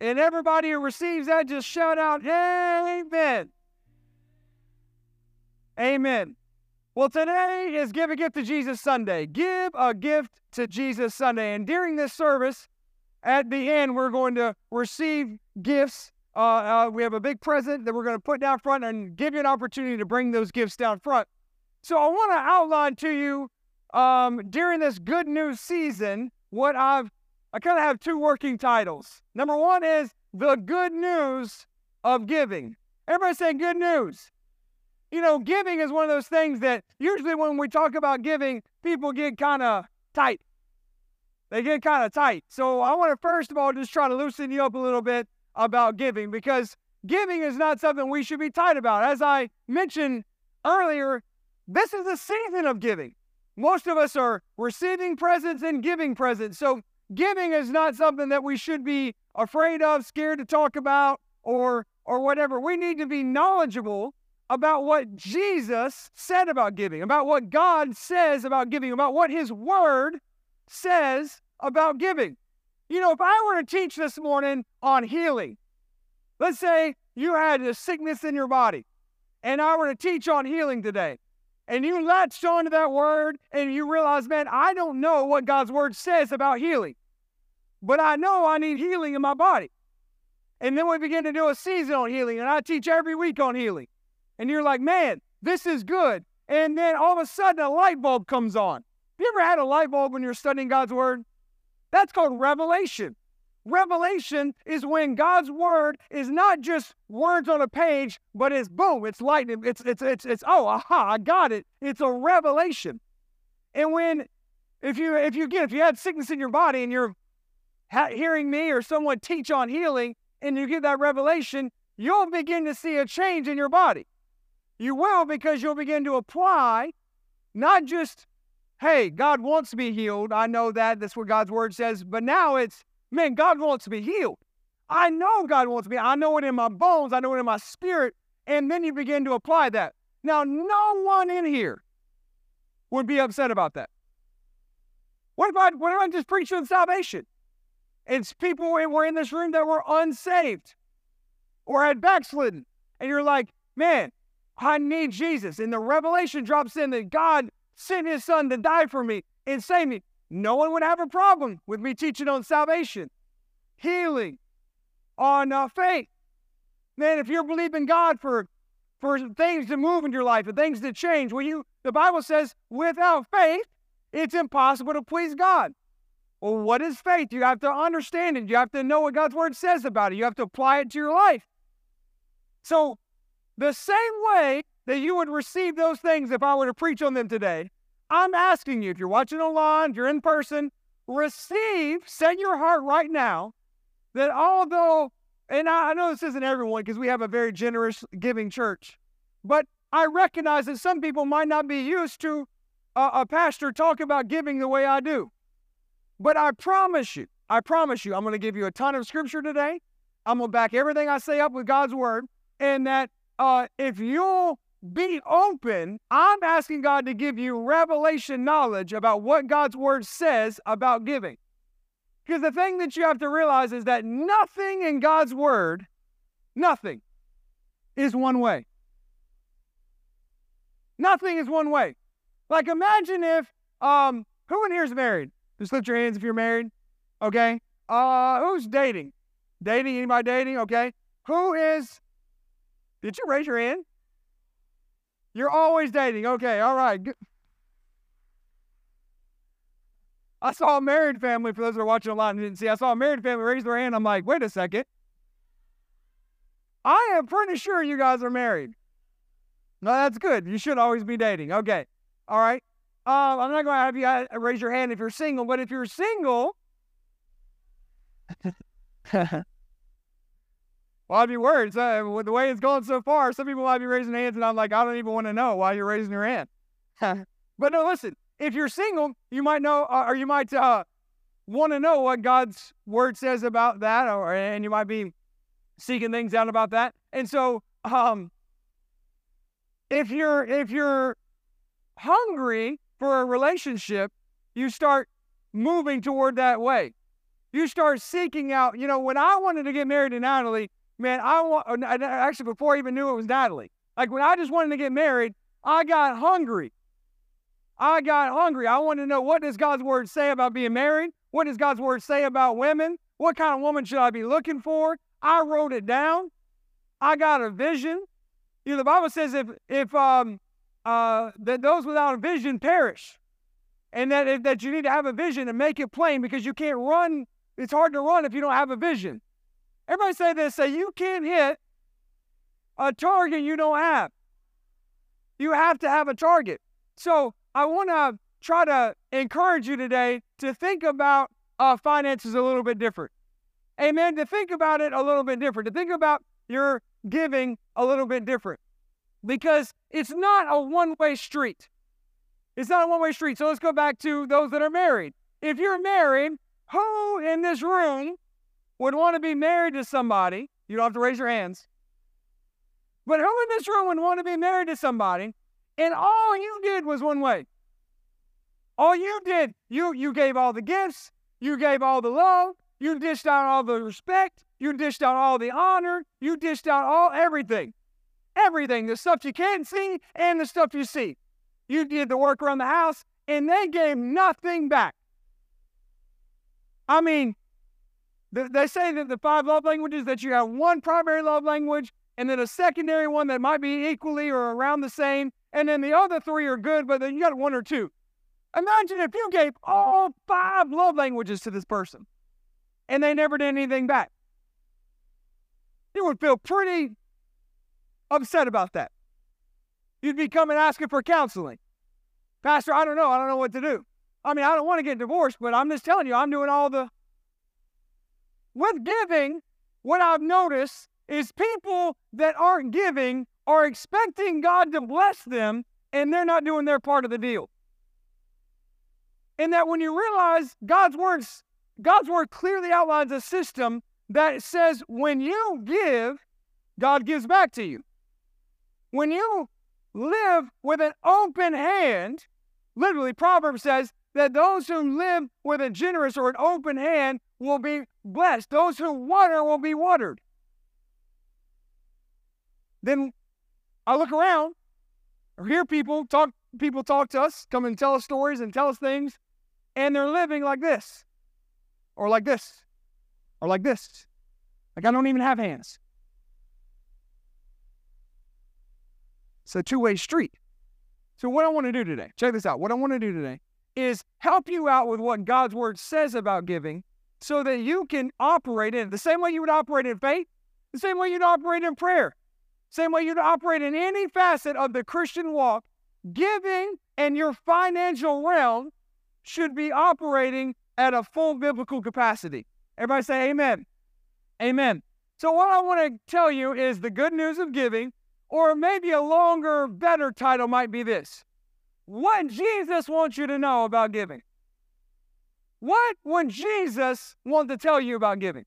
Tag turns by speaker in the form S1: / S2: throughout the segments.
S1: And everybody who receives that, just shout out, Amen. Amen. Well, today is Give a Gift to Jesus Sunday. Give a gift to Jesus Sunday. And during this service, at the end, we're going to receive gifts. Uh, uh, we have a big present that we're going to put down front and give you an opportunity to bring those gifts down front. So I want to outline to you um, during this good news season what I've, I kind of have two working titles. Number one is the good news of giving. Everybody say good news. You know, giving is one of those things that usually when we talk about giving, people get kind of tight. They get kind of tight. So I want to first of all just try to loosen you up a little bit about giving because giving is not something we should be tight about. As I mentioned earlier, this is the season of giving. Most of us are receiving presents and giving presents. So giving is not something that we should be afraid of, scared to talk about, or or whatever. We need to be knowledgeable about what Jesus said about giving, about what God says about giving, about what His Word says about giving. You know, if I were to teach this morning on healing, let's say you had a sickness in your body, and I were to teach on healing today, and you latched onto that word and you realize, man, I don't know what God's word says about healing, but I know I need healing in my body. And then we begin to do a season on healing, and I teach every week on healing and you're like, man, this is good. And then all of a sudden a light bulb comes on. Have you ever had a light bulb when you're studying God's word? That's called revelation. Revelation is when God's word is not just words on a page, but it's boom, it's lightning. It's it's it's it's oh aha, I got it. It's a revelation. And when if you if you get if you had sickness in your body and you're ha- hearing me or someone teach on healing and you get that revelation, you'll begin to see a change in your body. You will because you'll begin to apply not just, hey, God wants to be healed. I know that. That's what God's word says. But now it's, man, God wants to be healed. I know God wants me. I know it in my bones. I know it in my spirit. And then you begin to apply that. Now, no one in here would be upset about that. What if I, what if I just preached on salvation? It's people were in this room that were unsaved or had backslidden. And you're like, man, I need Jesus. And the revelation drops in that God sent his son to die for me and save me. No one would have a problem with me teaching on salvation, healing, on uh, faith. Man, if you're believing God for for things to move in your life and things to change, well, you the Bible says without faith, it's impossible to please God. Well, what is faith? You have to understand it. You have to know what God's word says about it. You have to apply it to your life. So the same way that you would receive those things if I were to preach on them today, I'm asking you, if you're watching online, if you're in person, receive, set your heart right now that although, and I, know this isn't everyone because we have a very generous giving church, but I recognize that some people might not be used to a, a pastor talk about giving the way I do. But I promise you, I promise you, I'm going to give you a ton of scripture today. I'm going to back everything I say up with God's word, and that uh, if you'll be open, I'm asking God to give you revelation knowledge about what God's word says about giving. Because the thing that you have to realize is that nothing in God's word, nothing, is one way. Nothing is one way. Like imagine if um who in here is married? Just lift your hands if you're married. Okay. Uh who's dating? Dating? Anybody dating? Okay. Who is did you raise your hand? You're always dating. Okay, all right. I saw a married family, for those that are watching online and didn't see, I saw a married family raise their hand. I'm like, wait a second. I am pretty sure you guys are married. No, that's good. You should always be dating. Okay. All right. Um, I'm not going to have you raise your hand if you're single, but if you're single, Well, I'd be worried. With the way it's going so far, some people might be raising hands, and I'm like, I don't even want to know why you're raising your hand. but no, listen. If you're single, you might know, uh, or you might uh, want to know what God's word says about that, or and you might be seeking things out about that. And so, um, if you're if you're hungry for a relationship, you start moving toward that way. You start seeking out. You know, when I wanted to get married to Natalie, man, I want actually before I even knew it was Natalie. Like when I just wanted to get married, I got hungry. I got hungry. I wanted to know what does God's word say about being married? What does God's word say about women? What kind of woman should I be looking for? I wrote it down. I got a vision. You know, the Bible says if if um uh that those without a vision perish. And that that you need to have a vision and make it plain because you can't run. It's hard to run if you don't have a vision. Everybody say this, say you can't hit a target you don't have. You have to have a target. So I want to try to encourage you today to think about uh, finances a little bit different. Amen. To think about it a little bit different. To think about your giving a little bit different. Because it's not a one way street. It's not a one way street. So let's go back to those that are married. If you're married, who in this room would want to be married to somebody? You don't have to raise your hands. But who in this room would want to be married to somebody and all you did was one way? All you did, you you gave all the gifts, you gave all the love, you dished out all the respect, you dished out all the honor, you dished out all everything. Everything, the stuff you can't see and the stuff you see. You did the work around the house and they gave nothing back. I mean, they say that the five love languages that you have one primary love language and then a secondary one that might be equally or around the same, and then the other three are good, but then you got one or two. Imagine if you gave all five love languages to this person and they never did anything back. You would feel pretty upset about that. You'd be coming asking for counseling. Pastor, I don't know. I don't know what to do. I mean, I don't want to get divorced, but I'm just telling you, I'm doing all the. With giving, what I've noticed is people that aren't giving are expecting God to bless them and they're not doing their part of the deal. And that when you realize God's words, God's word clearly outlines a system that says when you give, God gives back to you. When you live with an open hand, literally, Proverbs says that those who live with a generous or an open hand will be blessed. Those who water will be watered. Then I look around or hear people talk, people talk to us, come and tell us stories and tell us things, and they're living like this, or like this, or like this. Like I don't even have hands. It's a two way street. So, what I want to do today, check this out. What I want to do today is help you out with what God's word says about giving so that you can operate in the same way you would operate in faith, the same way you'd operate in prayer, same way you'd operate in any facet of the Christian walk. Giving and your financial realm should be operating at a full biblical capacity. Everybody say amen. Amen. So, what I want to tell you is the good news of giving or maybe a longer, better title might be this What Jesus wants you to know about giving. What would Jesus want to tell you about giving?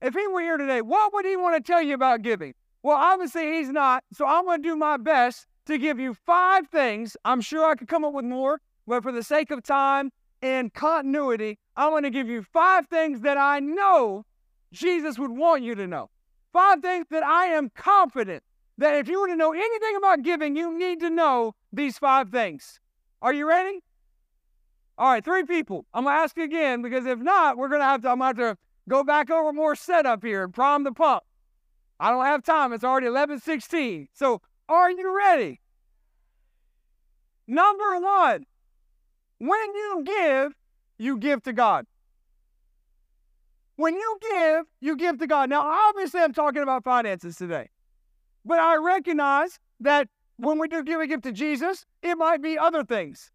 S1: If he were here today, what would he want to tell you about giving? Well, obviously he's not, so I'm going to do my best to give you five things. I'm sure I could come up with more, but for the sake of time and continuity, I'm going to give you five things that I know Jesus would want you to know. Five things that I am confident that if you were to know anything about giving, you need to know these five things. Are you ready? All right, three people. I'm gonna ask you again because if not, we're gonna have to. I'm gonna have to go back over more setup here and prime the pump. I don't have time. It's already 11:16. So, are you ready? Number one, when you give, you give to God. When you give, you give to God. Now, obviously, I'm talking about finances today. But I recognize that when we do give a gift to Jesus, it might be other things.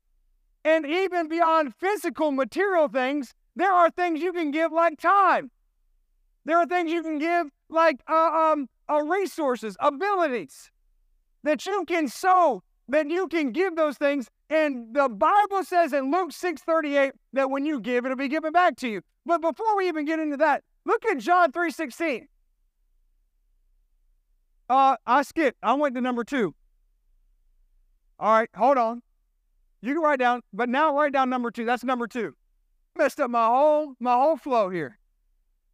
S1: And even beyond physical, material things, there are things you can give like time. There are things you can give like uh, um, uh, resources, abilities that you can sow, that you can give those things. And the Bible says in Luke 6:38 that when you give, it'll be given back to you. But before we even get into that, look at John 3:16. Uh, I skipped. I went to number two. All right, hold on. You can write down, but now write down number two. That's number two. messed up my whole my whole flow here.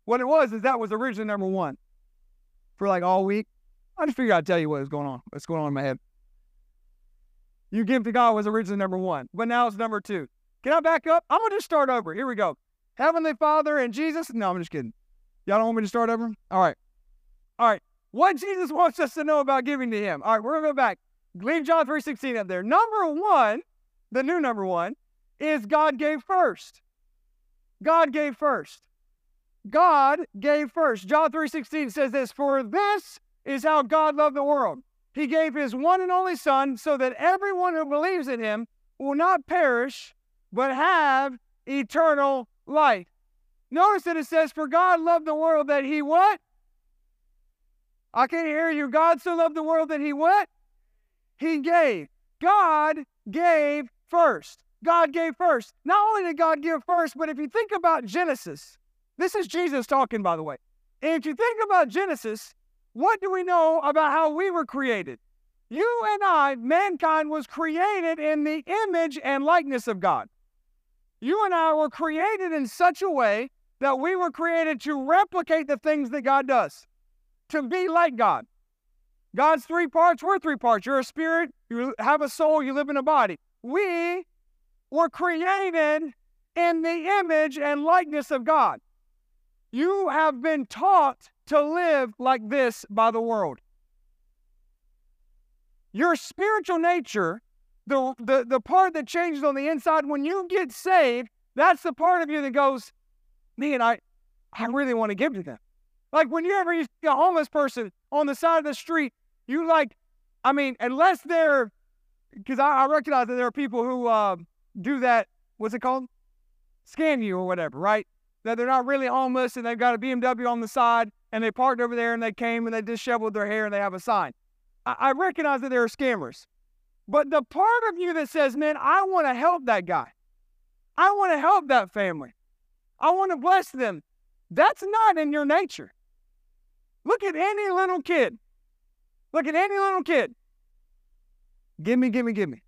S1: What it was is that was originally number one for like all week. I just figured I'd tell you what was going on. What's going on in my head. You give to God was originally number one, but now it's number two. Can I back up? I'm gonna just start over. Here we go. Heavenly Father and Jesus. No, I'm just kidding. Y'all don't want me to start over? All right. All right. What Jesus wants us to know about giving to him. All right, we're gonna go back. Leave John 3.16 up there. Number one, the new number one, is God gave first. God gave first. God gave first. John 3:16 says this, "For this is how God loved the world. He gave his one and only son so that everyone who believes in him will not perish but have eternal life." Notice that it says, "For God loved the world that he what? I can't hear you. God so loved the world that he what? He gave. God gave first. God gave first. Not only did God give first, but if you think about Genesis, this is Jesus talking, by the way. If you think about Genesis, what do we know about how we were created? You and I, mankind, was created in the image and likeness of God. You and I were created in such a way that we were created to replicate the things that God does, to be like God. God's three parts, we're three parts. You're a spirit, you have a soul, you live in a body. We were created in the image and likeness of God. You have been taught to live like this by the world. Your spiritual nature, the, the, the part that changes on the inside when you get saved, that's the part of you that goes, man, I, I really want to give to them. Like when you see a homeless person on the side of the street, you like, I mean, unless they're, because I, I, recognize that there are people who uh, do that, what's it called? Scan you or whatever, right? that they're not really homeless and they've got a BMW on the side and they parked over there and they came and they disheveled their hair and they have a sign. I, I recognize that there are scammers. But the part of you that says, man, I want to help that guy, I want to help that family, I want to bless them, that's not in your nature. Look at any little kid. Look at any little kid. Give me, give me, give me.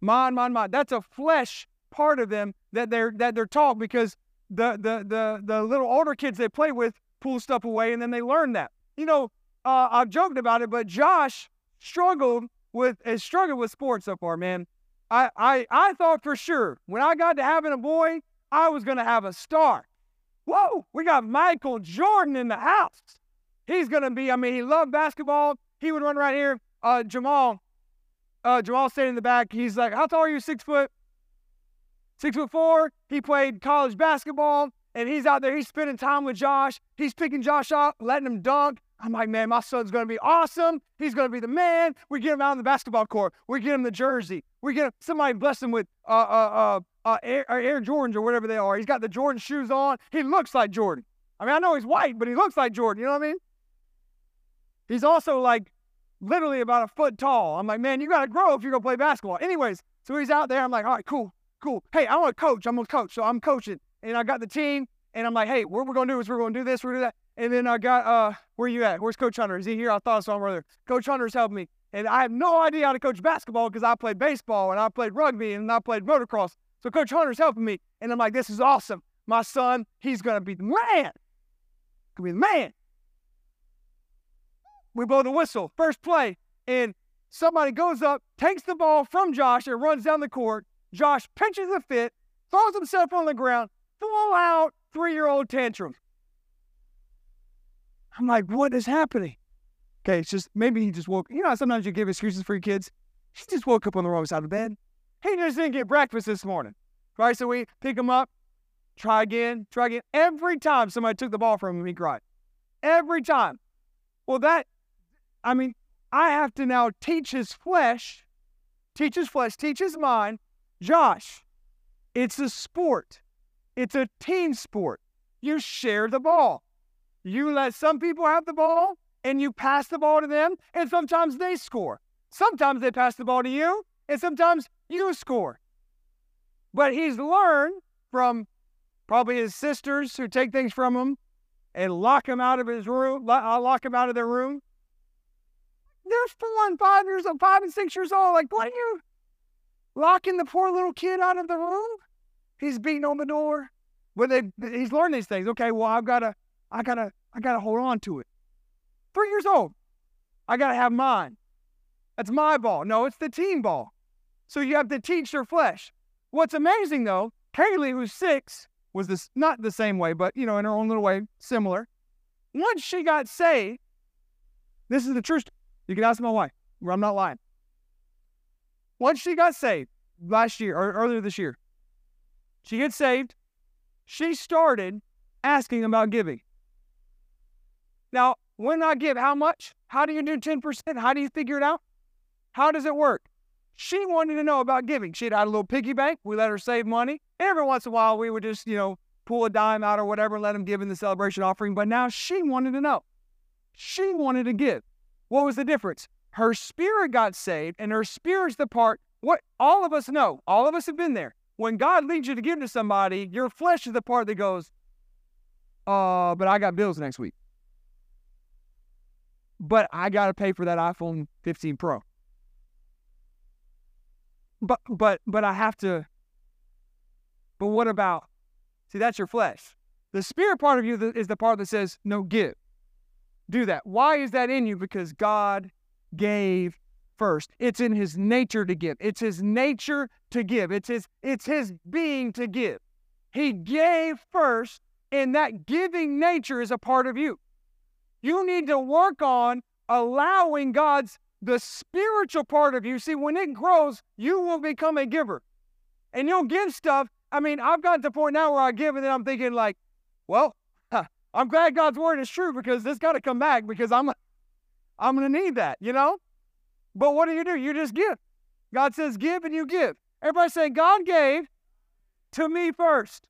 S1: Mine, mine, mine. That's a flesh part of them that they're that they're taught because the the the the little older kids they play with pull stuff away, and then they learn that. You know, uh, I've joked about it, but Josh struggled with has struggled with sports so far, man. I I I thought for sure when I got to having a boy, I was gonna have a star. Whoa, we got Michael Jordan in the house. He's gonna be. I mean, he loved basketball. He would run right here. Uh, Jamal, uh, Jamal stayed in the back. He's like, "How tall are you? Six foot." Six foot four, he played college basketball, and he's out there, he's spending time with Josh. He's picking Josh up, letting him dunk. I'm like, man, my son's gonna be awesome. He's gonna be the man. We get him out on the basketball court. We get him the jersey. We get him, somebody bless him with uh uh uh, uh Air, Air Jordans or whatever they are. He's got the Jordan shoes on. He looks like Jordan. I mean, I know he's white, but he looks like Jordan. You know what I mean? He's also like literally about a foot tall. I'm like, man, you gotta grow if you're gonna play basketball. Anyways, so he's out there. I'm like, all right, cool cool. Hey, I want to coach. I'm gonna coach. So I'm coaching, and I got the team, and I'm like, hey, what we're gonna do is we're gonna do this, we're gonna do that. And then I got uh, where you at? Where's Coach Hunter? Is he here? I thought I saw him earlier. Coach Hunter's helping me, and I have no idea how to coach basketball because I played baseball and I played rugby and I played motocross. So Coach Hunter's helping me, and I'm like, this is awesome. My son, he's gonna be the man. Gonna be the man. We blow the whistle, first play, and somebody goes up, takes the ball from Josh, and runs down the court. Josh pinches a fit, throws himself on the ground, full out three year old tantrum. I'm like, what is happening? Okay, it's just maybe he just woke. You know, sometimes you give excuses for your kids. He just woke up on the wrong side of bed. He just didn't get breakfast this morning. Right? So we pick him up, try again, try again. Every time somebody took the ball from him, he cried. Every time. Well, that, I mean, I have to now teach his flesh, teach his flesh, teach his mind Josh, it's a sport. It's a team sport. You share the ball. You let some people have the ball and you pass the ball to them, and sometimes they score. Sometimes they pass the ball to you, and sometimes you score. But he's learned from probably his sisters who take things from him and lock him out of his room, uh, lock him out of their room. They're four and five years old, five and six years old. Like, what are you? locking the poor little kid out of the room. He's beating on the door. But they, he's learned these things. Okay, well, I've got to, I got to, I got to hold on to it. Three years old. I got to have mine. That's my ball. No, it's the team ball. So you have to teach your flesh. What's amazing though, Kaylee, who's six, was this not the same way, but you know, in her own little way, similar. Once she got saved, this is the truth. You can ask my wife. I'm not lying. Once she got saved last year or earlier this year, she gets saved. She started asking about giving. Now, when I give, how much? How do you do 10%? How do you figure it out? How does it work? She wanted to know about giving. She had a little piggy bank. We let her save money. And Every once in a while, we would just, you know, pull a dime out or whatever, let them give in the celebration offering. But now she wanted to know. She wanted to give. What was the difference? Her spirit got saved, and her spirit's the part, what all of us know, all of us have been there. When God leads you to give to somebody, your flesh is the part that goes, uh, but I got bills next week. But I got to pay for that iPhone 15 Pro but but but I have to. But what about? See, that's your flesh. The spirit part of you is the part that says, "No, give." Do that. Why is that in you? Because God gave first. It's in His nature to give. It's His nature to give. It's His it's His being to give. He gave first, and that giving nature is a part of you. You need to work on allowing God's the spiritual part of you, see, when it grows, you will become a giver. And you'll give stuff. I mean, I've gotten to the point now where I give and then I'm thinking, like, well, I'm glad God's word is true because this got to come back because I'm, I'm going to need that, you know? But what do you do? You just give. God says, give and you give. Everybody say, God gave to me first.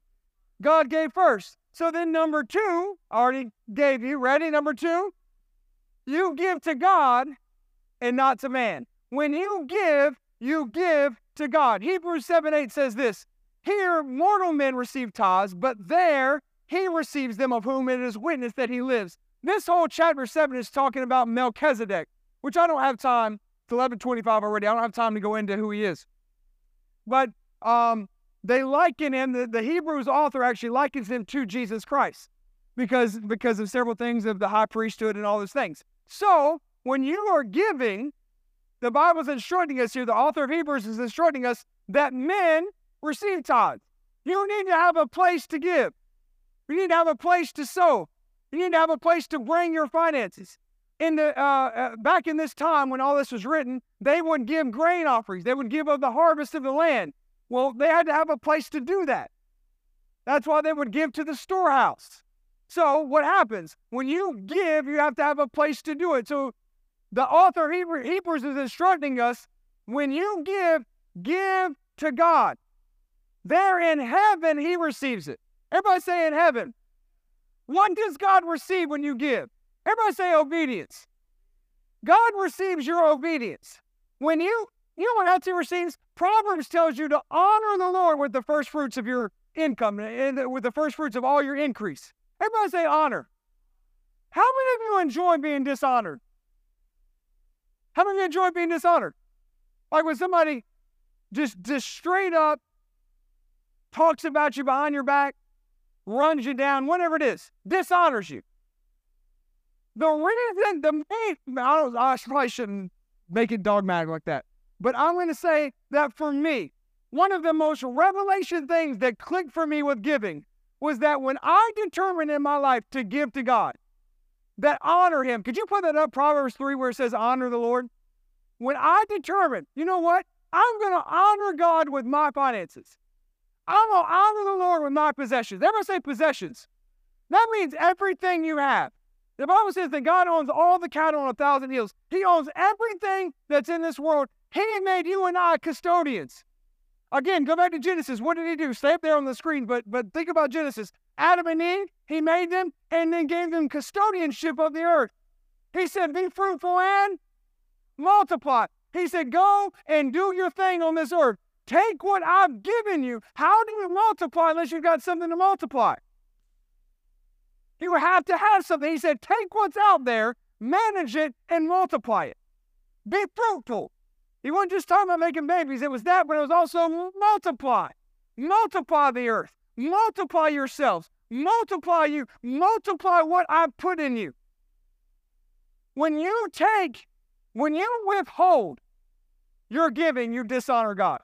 S1: God gave first. So then, number two, I already gave you. Ready? Number two, you give to God and not to man. When you give, you give to God. Hebrews 7 8 says this Here mortal men receive tithes, but there he receives them of whom it is witness that he lives. This whole chapter 7 is talking about Melchizedek, which I don't have time. It's 1125 already. I don't have time to go into who he is. But um, they liken him, the, the Hebrews author actually likens him to Jesus Christ because, because of several things of the high priesthood and all those things. So when you are giving, the Bible's instructing us here, the author of Hebrews is instructing us that men receive tithes. You need to have a place to give. You need to have a place to sow. You need to have a place to bring your finances. In the uh, uh, back in this time when all this was written, they would give grain offerings. They would give of the harvest of the land. Well, they had to have a place to do that. That's why they would give to the storehouse. So what happens when you give? You have to have a place to do it. So the author Hebrews is instructing us when you give, give to God. There in heaven, He receives it. Everybody say in heaven. What does God receive when you give? Everybody say obedience. God receives your obedience. When you, you know what else He receives? Proverbs tells you to honor the Lord with the first fruits of your income and with the first fruits of all your increase. Everybody say honor. How many of you enjoy being dishonored? How many of you enjoy being dishonored? Like when somebody just, just straight up talks about you behind your back, runs you down, whatever it is, dishonors you. The reason, the main, I, I probably shouldn't make it dogmatic like that, but I'm going to say that for me, one of the most revelation things that clicked for me with giving was that when I determined in my life to give to God, that honor him. Could you put that up, Proverbs 3, where it says, honor the Lord? When I determined, you know what? I'm going to honor God with my finances. I'm to honor the Lord with my possessions. Everybody say possessions. That means everything you have. The Bible says that God owns all the cattle on a thousand hills. He owns everything that's in this world. He made you and I custodians. Again, go back to Genesis. What did he do? Stay up there on the screen, but but think about Genesis. Adam and Eve, he made them and then gave them custodianship of the earth. He said, Be fruitful and multiply. He said, Go and do your thing on this earth. Take what I've given you. How do you multiply unless you've got something to multiply? You have to have something. He said, Take what's out there, manage it, and multiply it. Be fruitful. He wasn't just talking about making babies, it was that, but it was also multiply. Multiply the earth. multiply yourselves, multiply you, multiply what I've put in you. When you take, when you withhold your giving, you dishonor God.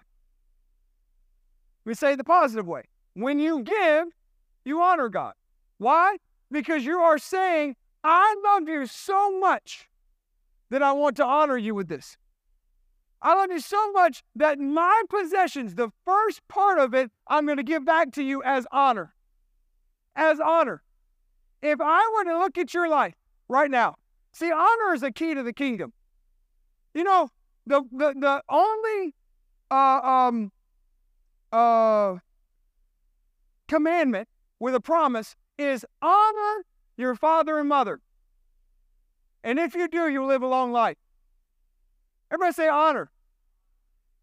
S1: We say the positive way. When you give, you honor God. Why? Because you are saying, I love you so much that I want to honor you with this. I love you so much that my possessions, the first part of it, I'm going to give back to you as honor. As honor. If I were to look at your life right now, see, honor is a key to the kingdom. You know, the the, the only uh, um, uh, commandment with a promise is honor your father and mother. And if you do, you'll live a long life. Everybody say honor.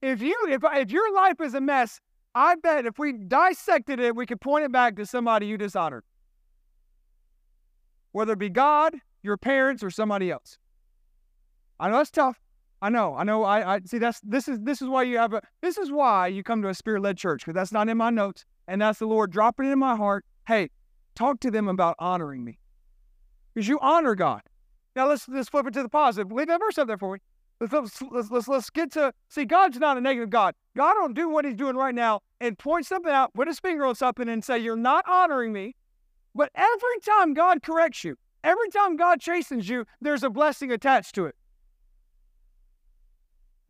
S1: If you if if your life is a mess, I bet if we dissected it, we could point it back to somebody you dishonored. Whether it be God, your parents, or somebody else. I know it's tough. I know, I know. I, I see. That's this is this is why you have a. This is why you come to a spirit-led church because that's not in my notes, and that's the Lord dropping it in my heart. Hey, talk to them about honoring me, because you honor God. Now let's let's flip it to the positive. Leave that verse up there for me. Let's, let's, let's, let's get to see God's not a negative God. God don't do what he's doing right now and point something out, put his finger on something and say, You're not honoring me. But every time God corrects you, every time God chastens you, there's a blessing attached to it.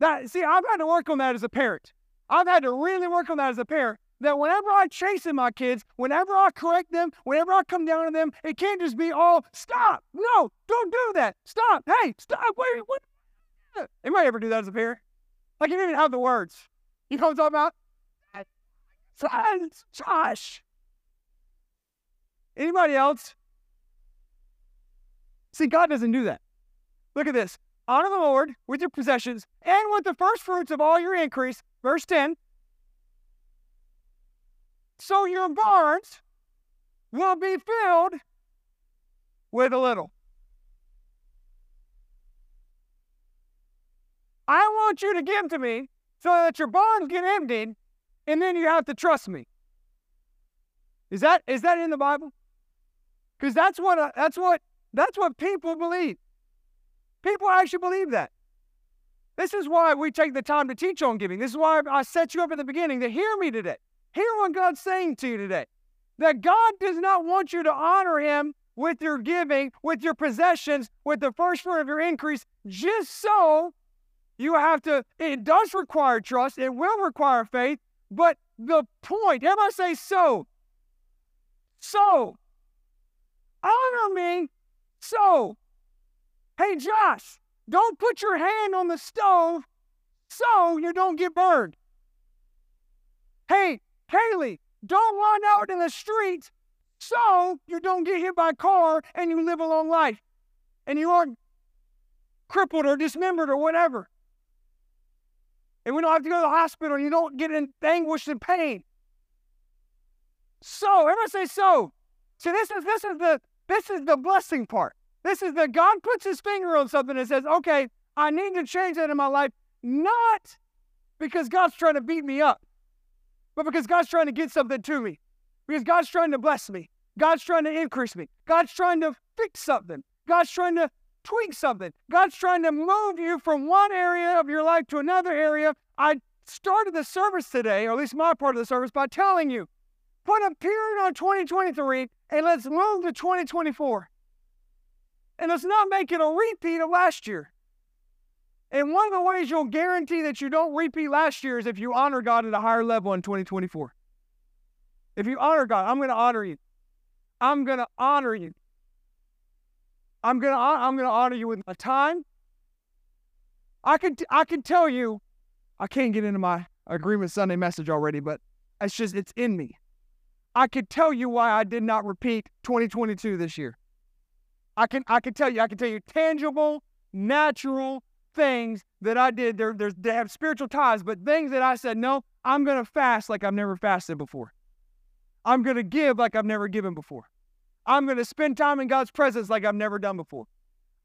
S1: That see, I've had to work on that as a parent. I've had to really work on that as a parent. That whenever I chasten my kids, whenever I correct them, whenever I come down to them, it can't just be all stop. No, don't do that. Stop. Hey, stop. Wait, what? Anybody ever do that as a parent? Like you didn't even have the words. You know what I'm talking about? Josh. Anybody else? See, God doesn't do that. Look at this. Honor the Lord with your possessions and with the first fruits of all your increase. Verse 10. So your barns will be filled with a little. I want you to give to me so that your barns get emptied, and then you have to trust me. Is that is that in the Bible? Because that's what uh, that's what that's what people believe. People actually believe that. This is why we take the time to teach on giving. This is why I set you up at the beginning to hear me today. Hear what God's saying to you today. That God does not want you to honor Him with your giving, with your possessions, with the first fruit of your increase, just so you have to, it does require trust, it will require faith, but the point, everybody say so. So, honor me, so. Hey, Josh, don't put your hand on the stove so you don't get burned. Hey, Haley, don't run out in the street so you don't get hit by a car and you live a long life and you aren't crippled or dismembered or whatever and we don't have to go to the hospital and you don't get in anguish and pain. So, everybody say so. See, this is this is the this is the blessing part. This is that God puts his finger on something and says, okay, I need to change that in my life, not because God's trying to beat me up, but because God's trying to get something to me. Because God's trying to bless me. God's trying to increase me. God's trying to fix something. God's trying to tweak something. God's trying to move you from one area of your life to another area. I started the service today, or at least my part of the service, by telling you put a period on 2023 and let's move to 2024. And let's not make it a repeat of last year. And one of the ways you'll guarantee that you don't repeat last year is if you honor God at a higher level in 2024. If you honor God, I'm going to honor you. I'm going to honor you. I'm gonna I'm gonna honor you with my time. I can I could tell you, I can't get into my agreement Sunday message already, but it's just it's in me. I could tell you why I did not repeat 2022 this year. I can I can tell you I can tell you tangible, natural things that I did. They have spiritual ties, but things that I said no, I'm gonna fast like I've never fasted before. I'm gonna give like I've never given before. I'm to spend time in God's presence like I've never done before.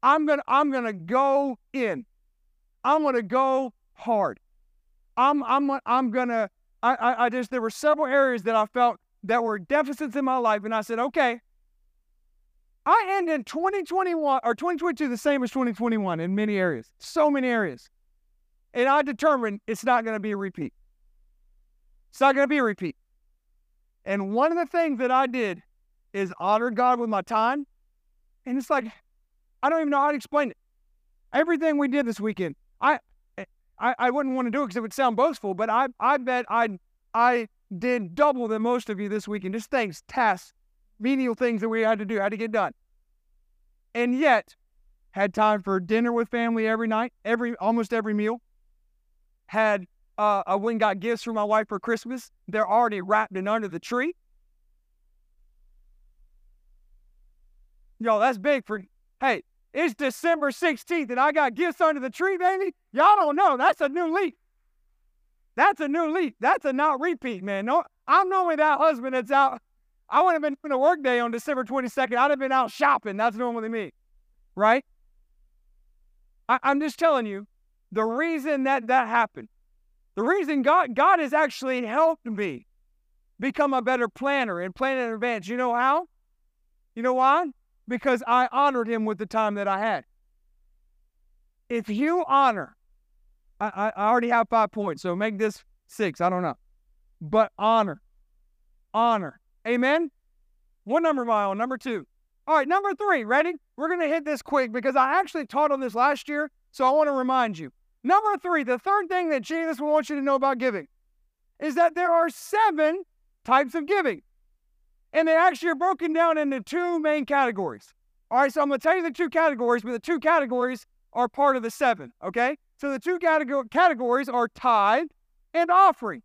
S1: I'm to I'm to go in. I'm to go hard. I'm I'm I'm to I, I I just there were several areas that I felt that were deficits in my life. And I said, okay, I end in 2021 or 2022 the same as 2021 in many areas, so many areas. And I determined it's not going to be a repeat. It's not going to be a repeat. And one of the things that I did is honor God with my time. And it's like, I don't even know how to explain it. Everything we did this weekend, I I, I wouldn't want to do it because it would sound boastful, but I I bet I I did double than most of you this weekend. Just things, tasks, menial things that we had to do, had to get done. And yet, had time for dinner with family every night, every almost every meal. Had uh, I went and got gifts for my wife for Christmas. They're already wrapped and under the tree. Yo, that's big for. Hey, it's December 16th and I got gifts under the tree, baby. Y'all don't know. That's a new leaf. That's a new leaf. That's a not repeat, man. No, I'm normally that husband that's out. I wouldn't have been doing a work day on December 22nd. I'd have been out shopping. That's normally me, right? I, I'm just telling you, the reason that that happened, the reason God God has actually helped me become a better planner and plan in advance. You know how? You know why? Because I honored Him with the time that I had. If you honor I, I already have five points, so make this six. I don't know. But honor. Honor. Amen? One number mile, Number two. All right, number three. Ready? We're going to hit this quick because I actually taught on this last year, so I want to remind you. Number three, the third thing that Jesus wants you to know about giving is that there are seven types of giving. And they actually are broken down into two main categories. All right, so I'm going to tell you the two categories, but the two categories are part of the seven, okay? So the two categories are tithe and offering.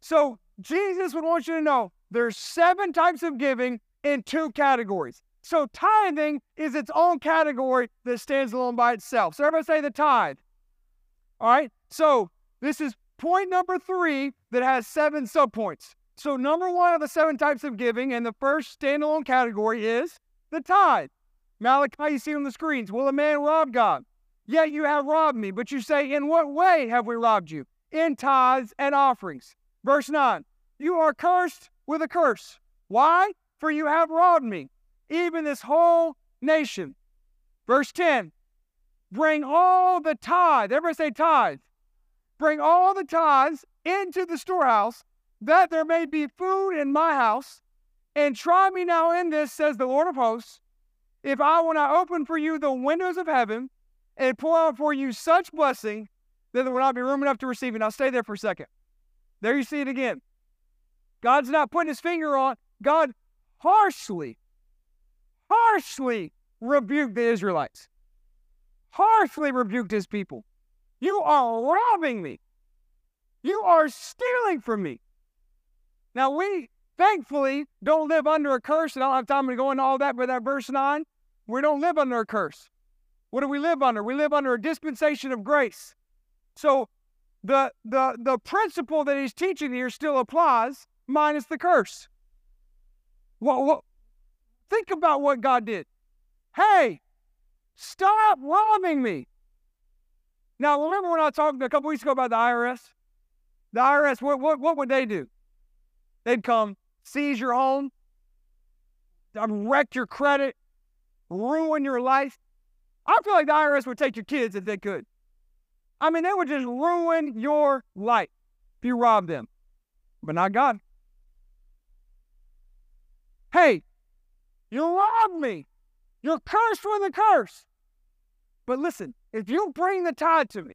S1: So Jesus would want you to know there's seven types of giving in two categories. So tithing is its own category that stands alone by itself. So everybody say the tithe. All right. So this is point number three that has seven subpoints. So number one of the seven types of giving and the first standalone category is the tithe. Malachi, you see on the screens. Will a man rob God? Yet you have robbed me. But you say, In what way have we robbed you? In tithes and offerings. Verse 9 You are cursed with a curse. Why? For you have robbed me, even this whole nation. Verse 10 Bring all the tithe. Everybody say tithe. Bring all the tithes into the storehouse, that there may be food in my house. And try me now in this, says the Lord of hosts, if I will not open for you the windows of heaven and pour out for you such blessing that there will not be room enough to receive it. Now stay there for a second. There you see it again. God's not putting his finger on, God harshly, harshly rebuked the Israelites, harshly rebuked his people. You are robbing me. You are stealing from me. Now, we thankfully don't live under a curse, and I don't have time to go into all that, but that verse 9, we don't live under a curse. What do we live under? We live under a dispensation of grace. So the the the principle that he's teaching here still applies, minus the curse. What, think about what God did. Hey, stop robbing me. Now remember when I talked a couple weeks ago about the IRS? The IRS, what, what, what would they do? They'd come seize your home, um, wreck your credit, ruin your life. I feel like the IRS would take your kids if they could. I mean, they would just ruin your life if you robbed them, but not God. Hey, you robbed me. You're cursed with a curse. But listen, if you bring the tithe to me,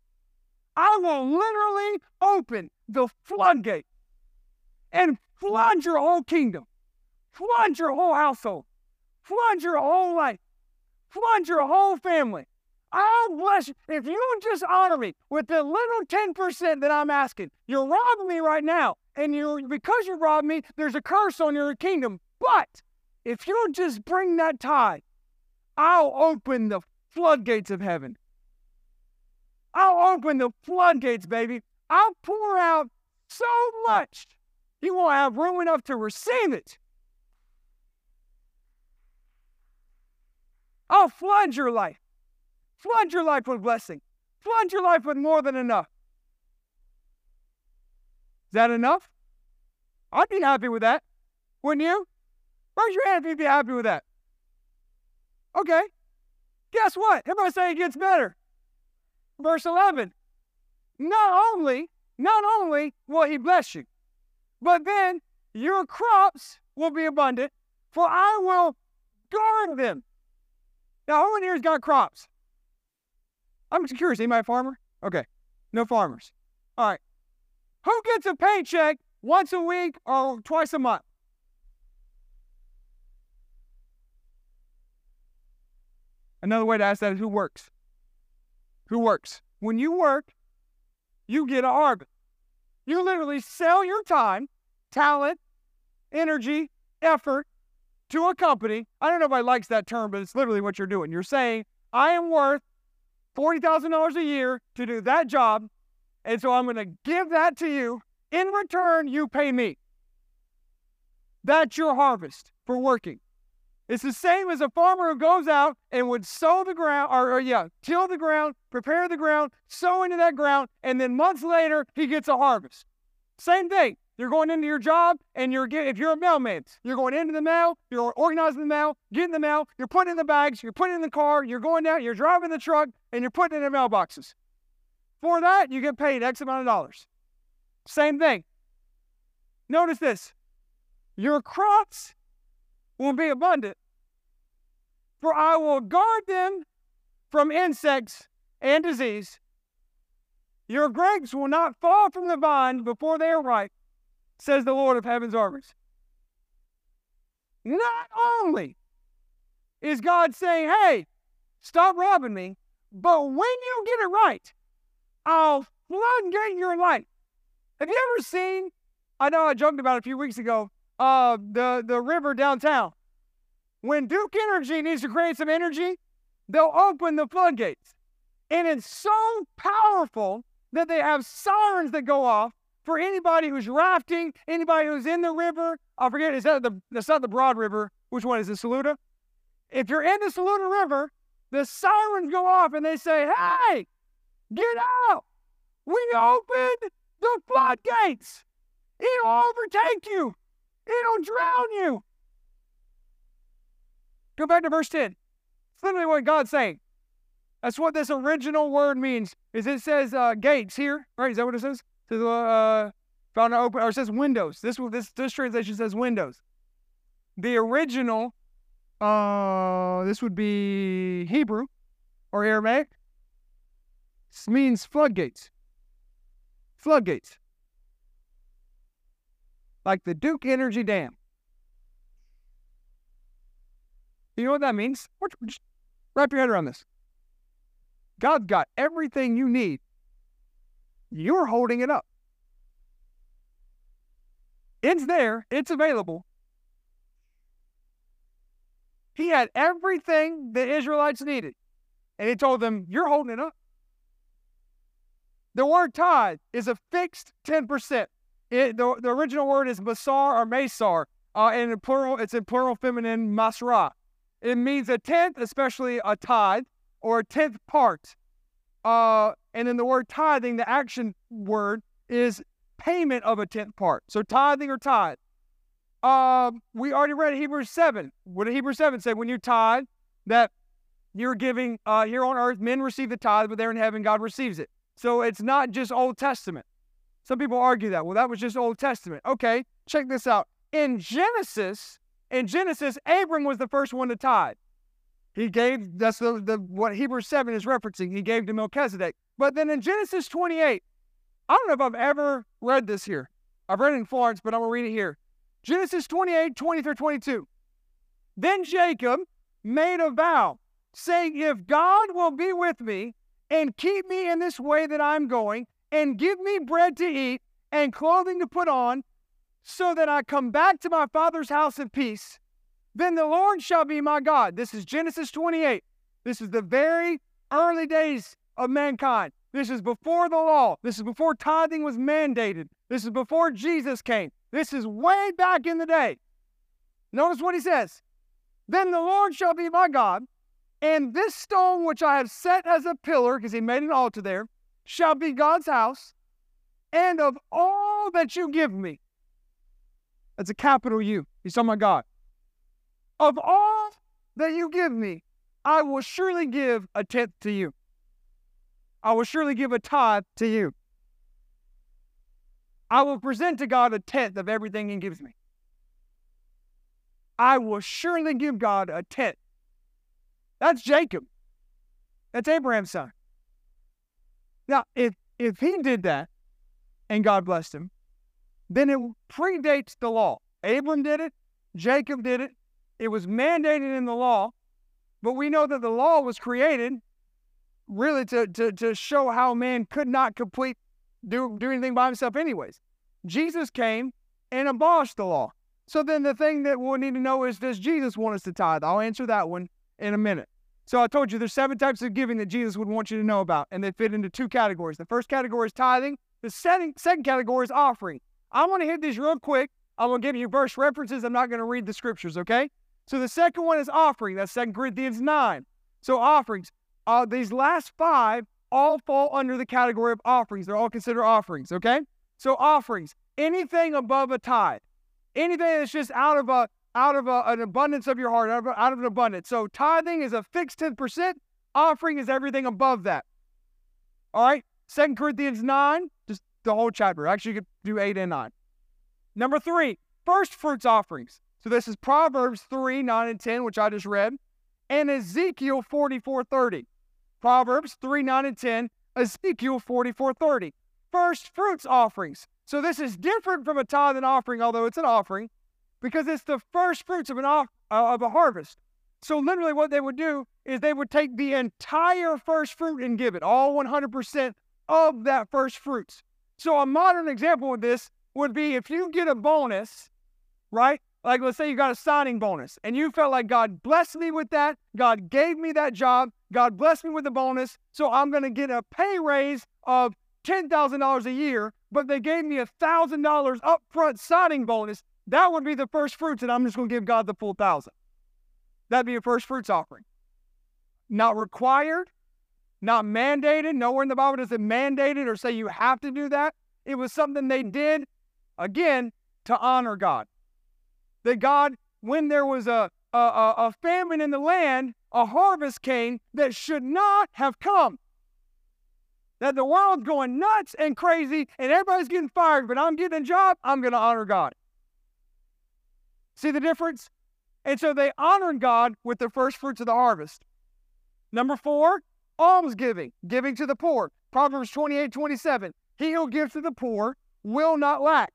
S1: I will literally open the floodgate and flood your whole kingdom, flood your whole household, flood your whole life flood your whole family. I'll bless you. If you just honor me with the little 10% that I'm asking, you're robbing me right now. And you because you robbed me, there's a curse on your kingdom. But if you just bring that tithe, I'll open the floodgates of heaven. I'll open the floodgates, baby. I'll pour out so much, you won't have room enough to receive it. I'll flood your life. Flood your life with blessing. Flood your life with more than enough. Is that enough? I'd be happy with that. Wouldn't you? Raise your hand if you'd be happy with that. Okay. Guess what? Everybody say it gets better. Verse 11. Not only, not only will he bless you, but then your crops will be abundant, for I will guard them. Now, who in here's got crops? I'm just curious. Anybody a farmer? Okay. No farmers. All right. Who gets a paycheck once a week or twice a month? Another way to ask that is who works? Who works? When you work, you get a harvest. You literally sell your time, talent, energy, effort to a company. I don't know if I likes that term, but it's literally what you're doing. You're saying, I am worth $40,000 a year to do that job, and so I'm going to give that to you. In return, you pay me. That's your harvest for working. It's the same as a farmer who goes out and would sow the ground, or, or, yeah, till the ground, prepare the ground, sow into that ground, and then months later he gets a harvest. Same thing. You're going into your job, and you're get, if you're a mailman, you're going into the mail, you're organizing the mail, getting the mail, you're putting in the bags, you're putting in the car, you're going down, you're driving the truck, and you're putting in the mailboxes. For that, you get paid X amount of dollars. Same thing. Notice this: your crops will be abundant, for I will guard them from insects and disease. Your grapes will not fall from the vine before they are ripe, says the Lord of heaven's armies. Not only is God saying, hey, stop robbing me, but when you get it right, I'll floodgate your life. Have you ever seen? I know I joked about it a few weeks ago uh, the, the river downtown. When Duke Energy needs to create some energy, they'll open the floodgates. And it's so powerful that they have sirens that go off for anybody who's rafting, anybody who's in the river. I forget, is that the that's not the Broad River. Which one is it, Saluda? If you're in the Saluda River, the sirens go off and they say, Hey, get out! We opened the floodgates. It'll overtake you. It'll drown you. Go back to verse 10. It's literally what God's saying. That's what this original word means. Is it says uh, gates here, right? Is that what it says? It says uh, found open, or it says windows. This this this translation says windows. The original, uh, this would be Hebrew or Aramaic. This means floodgates. Floodgates. Like the Duke Energy Dam. You know what that means? Just wrap your head around this. God's got everything you need. You're holding it up. It's there, it's available. He had everything the Israelites needed. And he told them, You're holding it up. The word tithe is a fixed 10%. It, the, the original word is masar or masar, Uh, and in plural, it's in plural feminine masra. It means a tenth, especially a tithe, or a tenth part. Uh, and then the word tithing, the action word, is payment of a tenth part. So tithing or tithe. Uh, we already read Hebrews 7. What did Hebrews 7 say? When you tithe, that you're giving uh, here on earth, men receive the tithe, but there in heaven, God receives it. So it's not just Old Testament. Some people argue that. Well, that was just Old Testament. Okay, check this out. In Genesis, in Genesis, Abram was the first one to tithe. He gave, that's the, the what Hebrews 7 is referencing. He gave to Melchizedek. But then in Genesis 28, I don't know if I've ever read this here. I've read it in Florence, but I'm going to read it here. Genesis 28, 20 through 22. Then Jacob made a vow, saying, If God will be with me and keep me in this way that I'm going, and give me bread to eat and clothing to put on, so that I come back to my father's house in peace. Then the Lord shall be my God. This is Genesis 28. This is the very early days of mankind. This is before the law. This is before tithing was mandated. This is before Jesus came. This is way back in the day. Notice what he says. Then the Lord shall be my God, and this stone which I have set as a pillar, because he made an altar there, shall be God's house, and of all that you give me, that's a capital U. He's talking about God. Of all that you give me, I will surely give a tenth to you. I will surely give a tithe to you. I will present to God a tenth of everything He gives me. I will surely give God a tenth. That's Jacob. That's Abraham's son. Now, if if he did that and God blessed him, then it predates the law. Abram did it, Jacob did it. It was mandated in the law, but we know that the law was created really to, to, to show how man could not complete do, do anything by himself anyways. Jesus came and abolished the law. So then the thing that we'll need to know is does Jesus want us to tithe? I'll answer that one in a minute. So I told you there's seven types of giving that Jesus would want you to know about, and they fit into two categories. The first category is tithing. The second, second category is offering. I want to hit these real quick. I'm going to give you verse references. I'm not going to read the scriptures, okay? So the second one is offering. That's 2 Corinthians 9. So offerings. Uh, these last five all fall under the category of offerings. They're all considered offerings, okay? So offerings, anything above a tithe, anything that's just out of a out of a, an abundance of your heart, out of, out of an abundance. So tithing is a fixed 10%. Offering is everything above that. All right? Second Corinthians 9, just the whole chapter. Actually, you could do 8 and 9. Number three, first fruits offerings. So this is Proverbs 3, 9 and 10, which I just read, and Ezekiel 44, 30. Proverbs 3, 9, and 10, Ezekiel 44, 30. First fruits offerings. So this is different from a tithe and offering, although it's an offering, because it's the first fruits of an off, uh, of a harvest. So literally, what they would do is they would take the entire first fruit and give it all 100% of that first fruits. So a modern example of this would be if you get a bonus, right? Like let's say you got a signing bonus and you felt like God blessed me with that, God gave me that job, God blessed me with the bonus, so I'm going to get a pay raise of $10,000 a year, but they gave me a $1,000 upfront signing bonus. That would be the first fruits, and I'm just going to give God the full thousand. That'd be a first fruits offering. Not required, not mandated. Nowhere in the Bible does it mandated or say you have to do that. It was something they did, again, to honor God. That God, when there was a, a, a famine in the land, a harvest came that should not have come. That the world's going nuts and crazy and everybody's getting fired, but I'm getting a job, I'm going to honor God. See the difference? And so they honored God with the first fruits of the harvest. Number four, almsgiving, giving to the poor. Proverbs 28 27. He who gives to the poor will not lack,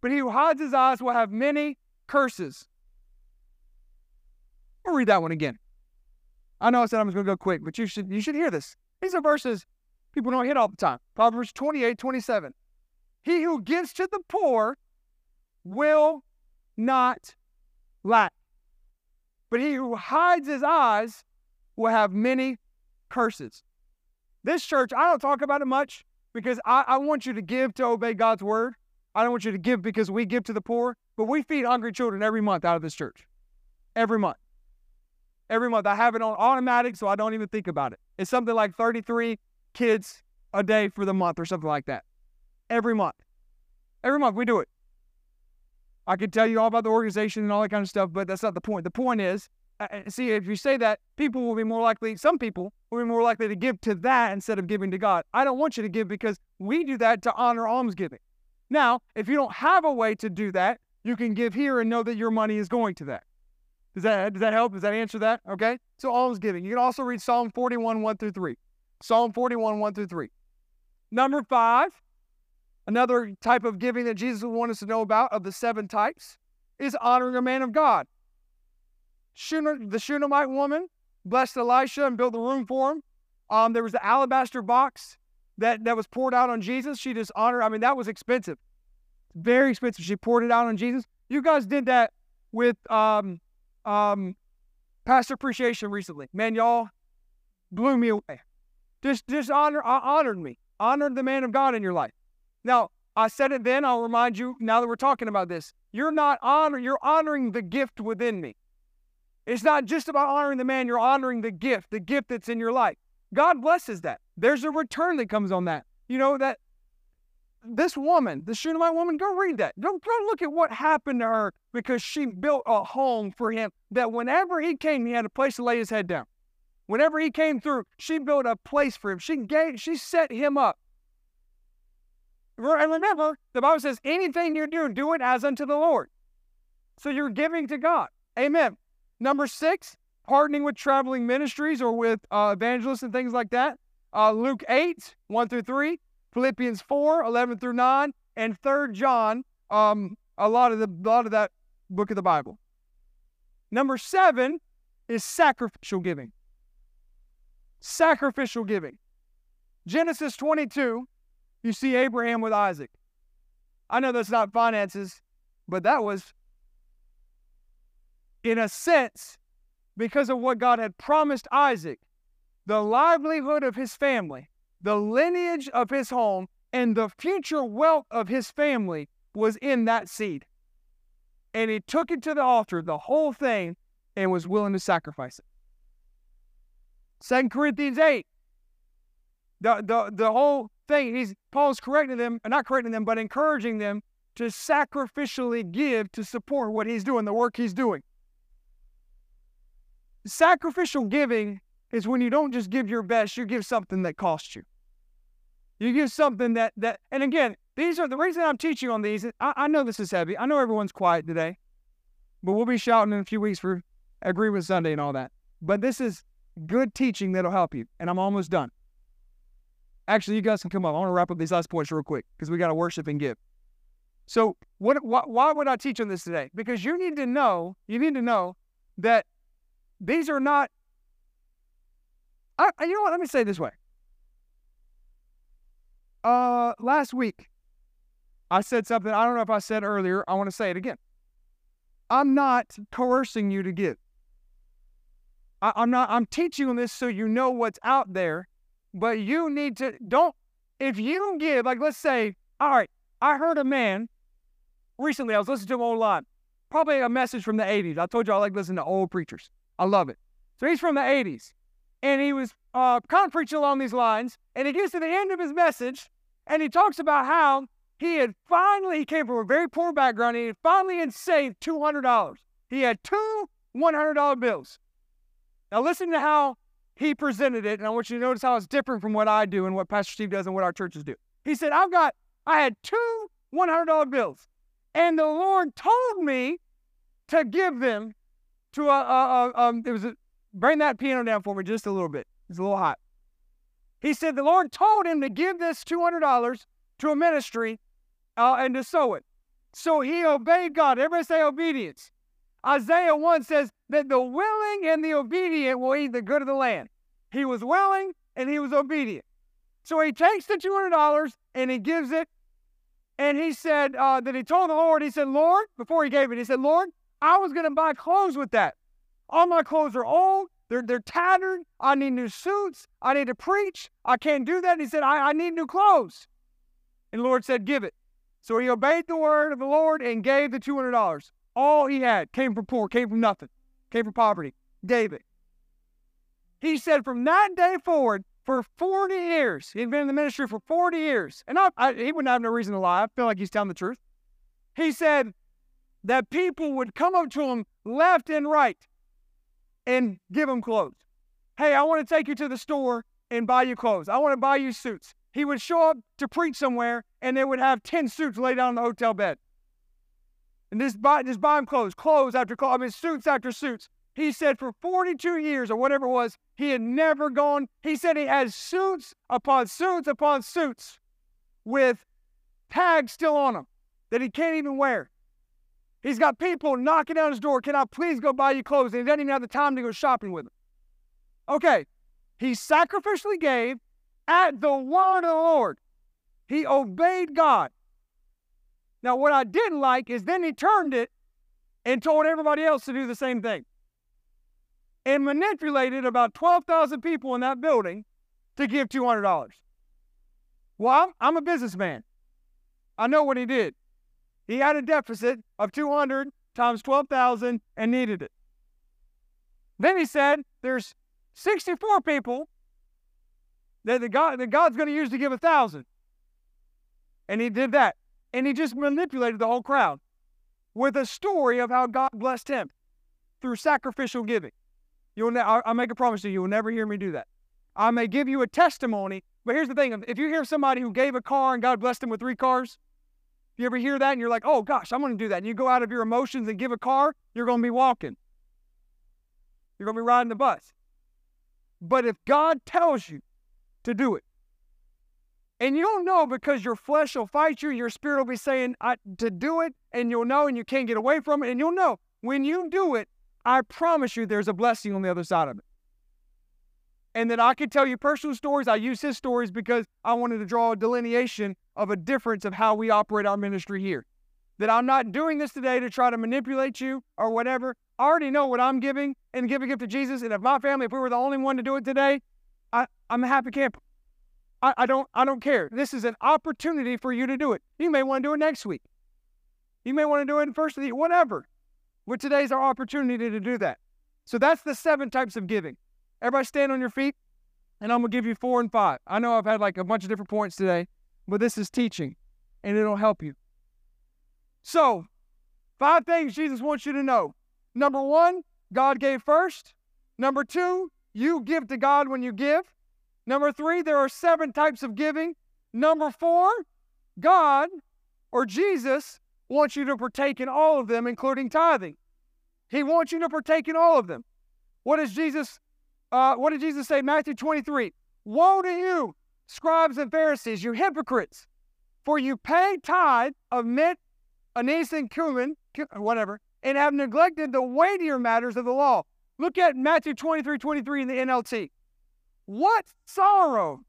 S1: but he who hides his eyes will have many curses. I'll read that one again. I know I said I was going to go quick, but you should you should hear this. These are verses people don't hit all the time. Proverbs 28, 27. He who gives to the poor will not lack. But he who hides his eyes will have many curses. This church, I don't talk about it much because I, I want you to give to obey God's word. I don't want you to give because we give to the poor, but we feed hungry children every month out of this church. Every month. Every month. I have it on automatic, so I don't even think about it. It's something like 33 kids a day for the month or something like that. Every month. Every month we do it. I could tell you all about the organization and all that kind of stuff, but that's not the point. The point is, uh, uh, see, if you say that, people will be more likely, some people will be more likely to give to that instead of giving to God. I don't want you to give because we do that to honor almsgiving. Now, if you don't have a way to do that, you can give here and know that your money is going to that. Does that, does that help? Does that answer that? Okay. So almsgiving. You can also read Psalm 41, 1 through 3. Psalm 41, 1 through 3. Number five, another type of giving that Jesus would want us to know about of the seven types is honoring a man of God. the Shunammite woman blessed Elisha and built a room for him. Um, there was the alabaster box that, that was poured out on Jesus. She just honored, I mean, that was expensive. Very expensive. She poured it out on Jesus. You guys did that with um, um, Pastor Appreciation recently. Man, y'all blew me away. Just, just honor, uh, honored me, honored the man of God in your life. Now, I said it then. I'll remind you now that we're talking about this. You're not honoring, you're honoring the gift within me. It's not just about honoring the man, you're honoring the gift, the gift that's in your life. God blesses that. There's a return that comes on that. You know, that this woman, the Shunammite woman, go read that. Go, go look at what happened to her because she built a home for him that whenever he came, he had a place to lay his head down. Whenever he came through, she built a place for him. She gave, she set him up. And remember, the Bible says, anything you do, do it as unto the Lord. So you're giving to God. Amen. Number six, partnering with traveling ministries or with uh, evangelists and things like that. Uh, Luke 8, 1 through 3, Philippians 4, 11 through 9, and 3 John, um, a lot of the a lot of that book of the Bible. Number seven is sacrificial giving. Sacrificial giving. Genesis 22, you see Abraham with Isaac. I know that's not finances, but that was, in a sense, because of what God had promised Isaac, the livelihood of his family, the lineage of his home, and the future wealth of his family was in that seed. And he took it to the altar, the whole thing, and was willing to sacrifice it. Second Corinthians 8. The, the, the whole thing, he's Paul's correcting them, uh, not correcting them, but encouraging them to sacrificially give to support what he's doing, the work he's doing. Sacrificial giving is when you don't just give your best, you give something that costs you. You give something that that and again, these are the reason I'm teaching on these. I, I know this is heavy. I know everyone's quiet today, but we'll be shouting in a few weeks for Agreement Sunday and all that. But this is good teaching that'll help you. And I'm almost done. Actually, you guys can come up. I want to wrap up these last points real quick because we got to worship and give. So, what, wh- why would I teach on this today? Because you need to know, you need to know that these are not. I, you know what? Let me say this way. Uh, last week, I said something. I don't know if I said earlier. I want to say it again. I'm not coercing you to give. I, I'm not. I'm teaching on this so you know what's out there, but you need to don't. If you give, like let's say, all right, I heard a man recently. I was listening to him online, probably a message from the '80s. I told you I like listening to old preachers. I love it. So he's from the '80s, and he was uh, kind of preaching along these lines. And he gets to the end of his message, and he talks about how he had finally, he came from a very poor background, and he had finally had saved $200. He had two $100 bills. Now, listen to how he presented it, and I want you to notice how it's different from what I do and what Pastor Steve does and what our churches do. He said, I've got, I had two $100 bills, and the Lord told me to give them to a, a, a um, it was a, bring that piano down for me just a little bit. It's a little hot. He said the Lord told him to give this $200 to a ministry uh, and to sow it. So he obeyed God. Everybody say obedience. Isaiah 1 says that the willing and the obedient will eat the good of the land. He was willing and he was obedient. So he takes the $200 and he gives it. And he said uh, that he told the Lord, he said, Lord, before he gave it, he said, Lord, I was going to buy clothes with that. All my clothes are old. They're, they're tattered. I need new suits. I need to preach. I can't do that. And He said, I, I need new clothes. And the Lord said, Give it. So he obeyed the word of the Lord and gave the $200. All he had came from poor, came from nothing, came from poverty. David. He said from that day forward, for 40 years, he'd been in the ministry for 40 years. And I, I, he wouldn't have no reason to lie. I feel like he's telling the truth. He said that people would come up to him left and right and give him clothes. Hey, I want to take you to the store and buy you clothes. I want to buy you suits. He would show up to preach somewhere and they would have 10 suits laid out on the hotel bed. And just buy, just buy him clothes, clothes after clothes, I mean, suits after suits. He said for 42 years or whatever it was, he had never gone. He said he had suits upon suits upon suits with tags still on them that he can't even wear. He's got people knocking on his door. Can I please go buy you clothes? And he doesn't even have the time to go shopping with them. Okay, he sacrificially gave at the word of the Lord. He obeyed God. Now, what I didn't like is then he turned it and told everybody else to do the same thing and manipulated about 12,000 people in that building to give $200. Well, I'm, I'm a businessman. I know what he did. He had a deficit of 200 times 12,000 and needed it. Then he said, There's 64 people that, the God, that God's going to use to give a thousand. And he did that. And he just manipulated the whole crowd with a story of how God blessed him through sacrificial giving. You'll ne- I, make a promise to you, you will never hear me do that. I may give you a testimony, but here's the thing: if you hear somebody who gave a car and God blessed them with three cars, you ever hear that and you're like, "Oh gosh, I'm going to do that," and you go out of your emotions and give a car, you're going to be walking. You're going to be riding the bus. But if God tells you to do it, and you'll know because your flesh will fight you, your spirit will be saying to do it, and you'll know, and you can't get away from it, and you'll know when you do it, I promise you there's a blessing on the other side of it. And then I could tell you personal stories. I use his stories because I wanted to draw a delineation of a difference of how we operate our ministry here. That I'm not doing this today to try to manipulate you or whatever. I already know what I'm giving and give a gift to Jesus. And if my family, if we were the only one to do it today, I, I'm a happy camper. I, I don't I don't care. This is an opportunity for you to do it. You may want to do it next week. You may want to do it in first of the whatever. But today's our opportunity to do that. So that's the seven types of giving. Everybody stand on your feet, and I'm to give you four and five. I know I've had like a bunch of different points today, but this is teaching, and it'll help you. So, five things Jesus wants you to know. Number one, God gave first. Number two, you give to God when you give. Number three, there are seven types of giving. Number four, God or Jesus wants you to partake in all of them, including tithing. He wants you to partake in all of them. What does Jesus uh, what did Jesus say? Matthew 23. Woe to you, scribes and Pharisees, you hypocrites, for you pay tithe of mint, anise, and cumin, whatever, and have neglected the weightier matters of the law. Look at Matthew 23 23 in the NLT. What sorrow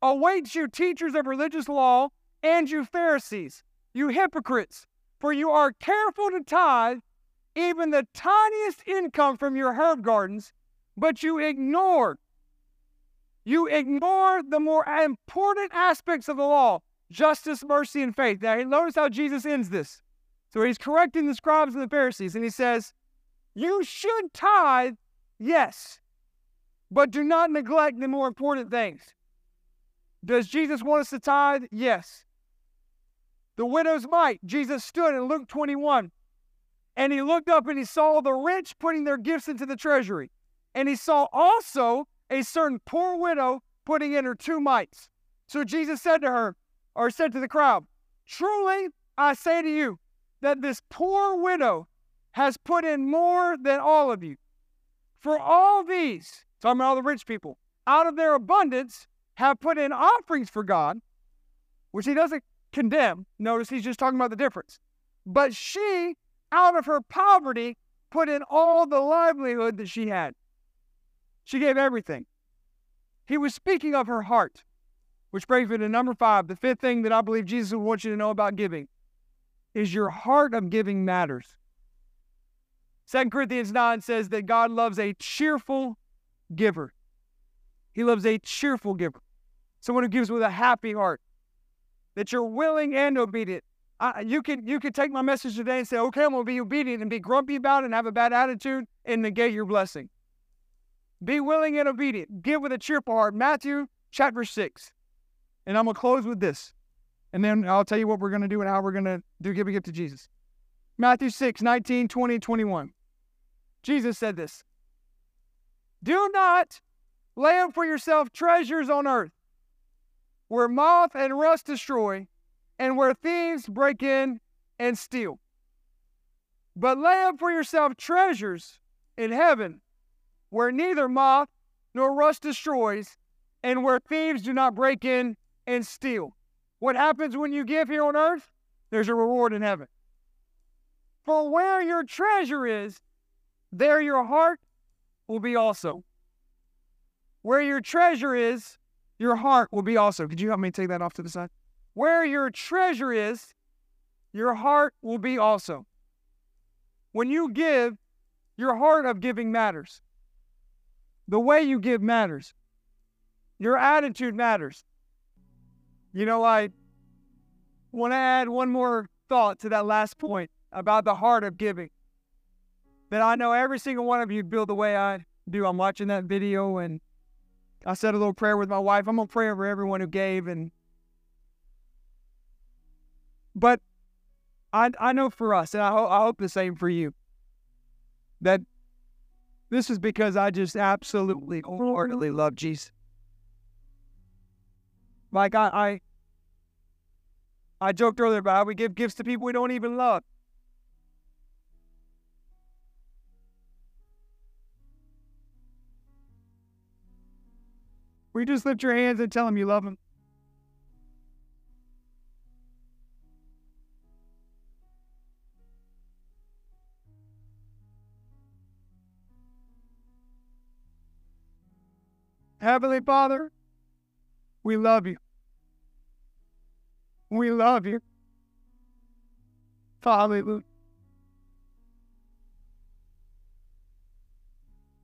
S1: awaits you, teachers of religious law, and you Pharisees, you hypocrites, for you are careful to tithe even the tiniest income from your herb gardens but you ignore. You ignore the more important aspects of the law justice, mercy, and faith. Now, notice how Jesus ends this. So he's correcting the scribes and the Pharisees, and he says, You should tithe, yes, but do not neglect the more important things. Does Jesus want us to tithe? Yes. The widow's mite, Jesus stood in Luke 21, and he looked up and he saw the rich putting their gifts into the treasury. And he saw also a certain poor widow putting in her two mites. So Jesus said to her, or said to the crowd, Truly I say to you, that this poor widow has put in more than all of you. For all these, talking about all the rich people, out of their abundance have put in offerings for God, which he doesn't condemn. Notice he's just talking about the difference. But she, out of her poverty, put in all the livelihood that she had. She gave everything. He was speaking of her heart, which brings me to number five. The fifth thing that I believe Jesus would want you to know about giving is your heart of giving matters. 2 Corinthians 9 says that God loves a cheerful giver. He loves a cheerful giver, someone who gives with a happy heart, that you're willing and obedient. I, you can you could take my message today and say, okay, I'm gonna be obedient and be grumpy about it and have a bad attitude and negate your blessing. Be willing and obedient. Give with a cheerful heart. Matthew chapter 6. And I'm to close with this. And then I'll tell you what we're to do and how we're to do give a gift to Jesus. Matthew 6, 19, 20, 21. Jesus said this Do not lay up for yourself treasures on earth where moth and rust destroy and where thieves break in and steal. But lay up for yourself treasures in heaven where neither moth nor rust destroys, and where thieves do not break in and steal. What happens when you give here on earth? There's a reward in heaven. For where your treasure is, there your heart will be also. Where your treasure is, your heart will be also. Could you help me take that off to the side? Where your treasure is, your heart will be also. When you give, your heart of giving matters. The way you give matters. Your attitude matters. You know, I want to add one more thought to that last point about the heart of giving. That I know every single one of you build the way I do. I'm watching that video and I said a little prayer with my wife. I'm to pray over everyone who gave. And But I, I know for us, and I, I hope the same for you, that this is because I just absolutely wholeheartedly love Jesus. Like I, I, I joked earlier about how we give gifts to people we don't even love. Will you just lift your hands and tell them you love them? Heavenly Father, we love you. We love you. Hallelujah.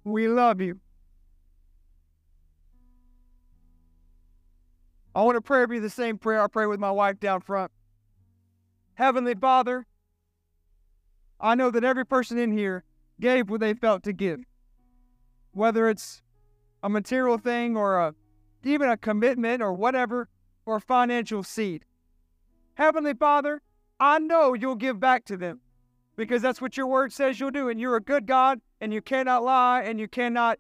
S1: We love you. I want a prayer be the same prayer I pray with my wife down front. Heavenly Father, I know that every person in here gave what they felt to give. Whether it's a material thing or a, even a commitment or whatever, or financial seed. Heavenly Father, I know you'll give back to them because that's what your word says you'll do. And you're a good God and you cannot lie and you cannot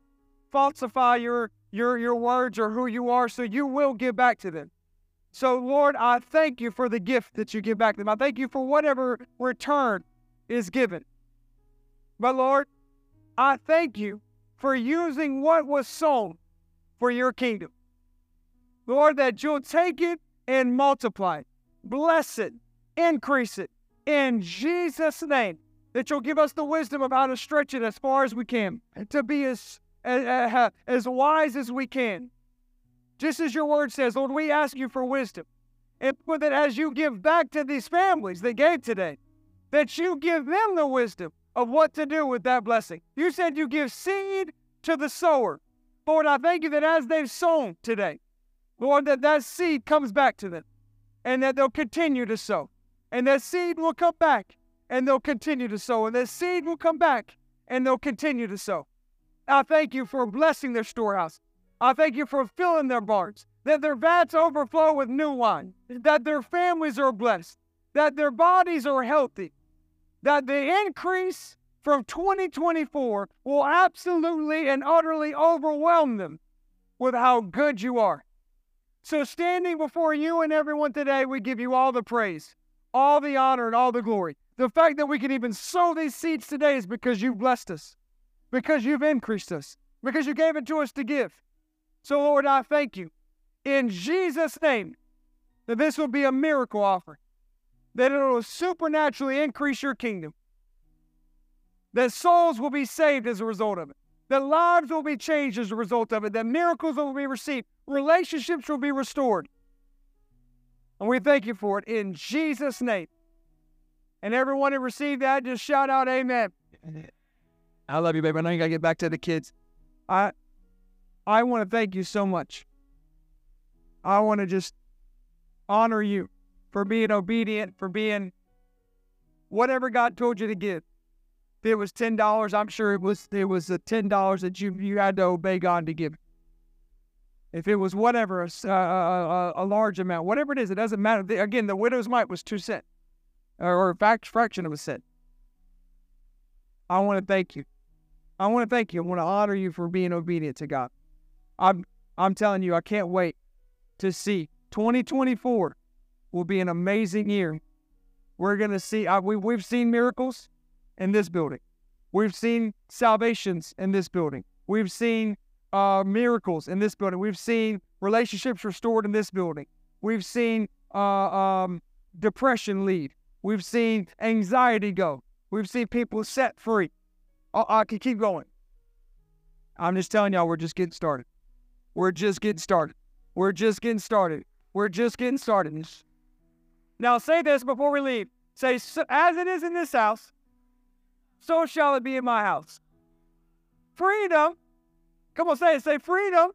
S1: falsify your, your, your words or who you are. So you will give back to them. So, Lord, I thank you for the gift that you give back to them. I thank you for whatever return is given. But, Lord, I thank you for using what was sown for your kingdom. Lord, that you'll take it and multiply it, bless it, increase it in Jesus' name. That you'll give us the wisdom of how to stretch it as far as we can, to be as, as, wise as we can. Just as your word says, Lord, we ask you for wisdom. And that as you give back to these families that gave today, that you give them the wisdom of what to do with that blessing. You said you give seed to the sower. Lord, I thank you that as they've sown today, Lord, that that seed comes back to them and that they'll continue to sow. And that seed will come back and they'll continue to sow. And that seed will come back and they'll continue to sow. I thank you for blessing their storehouse. I thank you for filling their barns, that their vats overflow with new wine, that their families are blessed, that their bodies are healthy, that the increase from 2024 will absolutely and utterly overwhelm them with how good you are. So, standing before you and everyone today, we give you all the praise, all the honor, and all the glory. The fact that we can even sow these seeds today is because you've blessed us, because you've increased us, because you gave it to us to give. So, Lord, I thank you in Jesus' name that this will be a miracle offering, that it will supernaturally increase your kingdom, that souls will be saved as a result of it, that lives will be changed as a result of it, that miracles will be received, relationships will be restored. And we thank you for it in Jesus' name. And everyone who received that, just shout out amen. I love you, baby. I know you gotta get back to the kids. I I want to thank you so much. I want to just honor you for being obedient, for being whatever God told you to give. If it was ten dollars, I'm sure it was it was the ten dollars that you you had to obey God to give. If it was whatever a, a, a, large amount, whatever it is, it doesn't matter. Again, the widow's mite was two cent, or, a fact, fraction of a cent. I want to thank you. I want to thank you. I want to honor you for being obedient to God. I'm I'm telling you, I can't wait to see 2024 will be an amazing year. We're gonna see. Uh, we we've seen miracles in this building. We've seen salvations in this building. We've seen uh, miracles in this building. We've seen relationships restored in this building. We've seen uh, um, depression leave. We've seen anxiety go. We've seen people set free. I, I can keep going. I'm just telling y'all, we're just getting started. We're just getting started. We're just getting started. We're just getting started. Now, say this before we leave. Say, as it is in this house, so shall it be in my house. Freedom, come on, say it. Say, freedom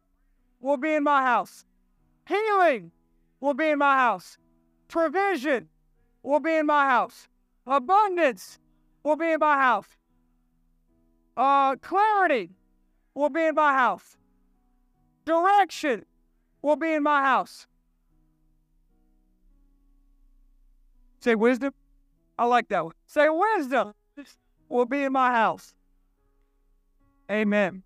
S1: will be in my house. Healing will be in my house. Provision will be in my house. Abundance will be in my house. Uh, clarity will be in my house. Direction will be in my house. Say wisdom. I like that one. Say wisdom will be in my house. Amen.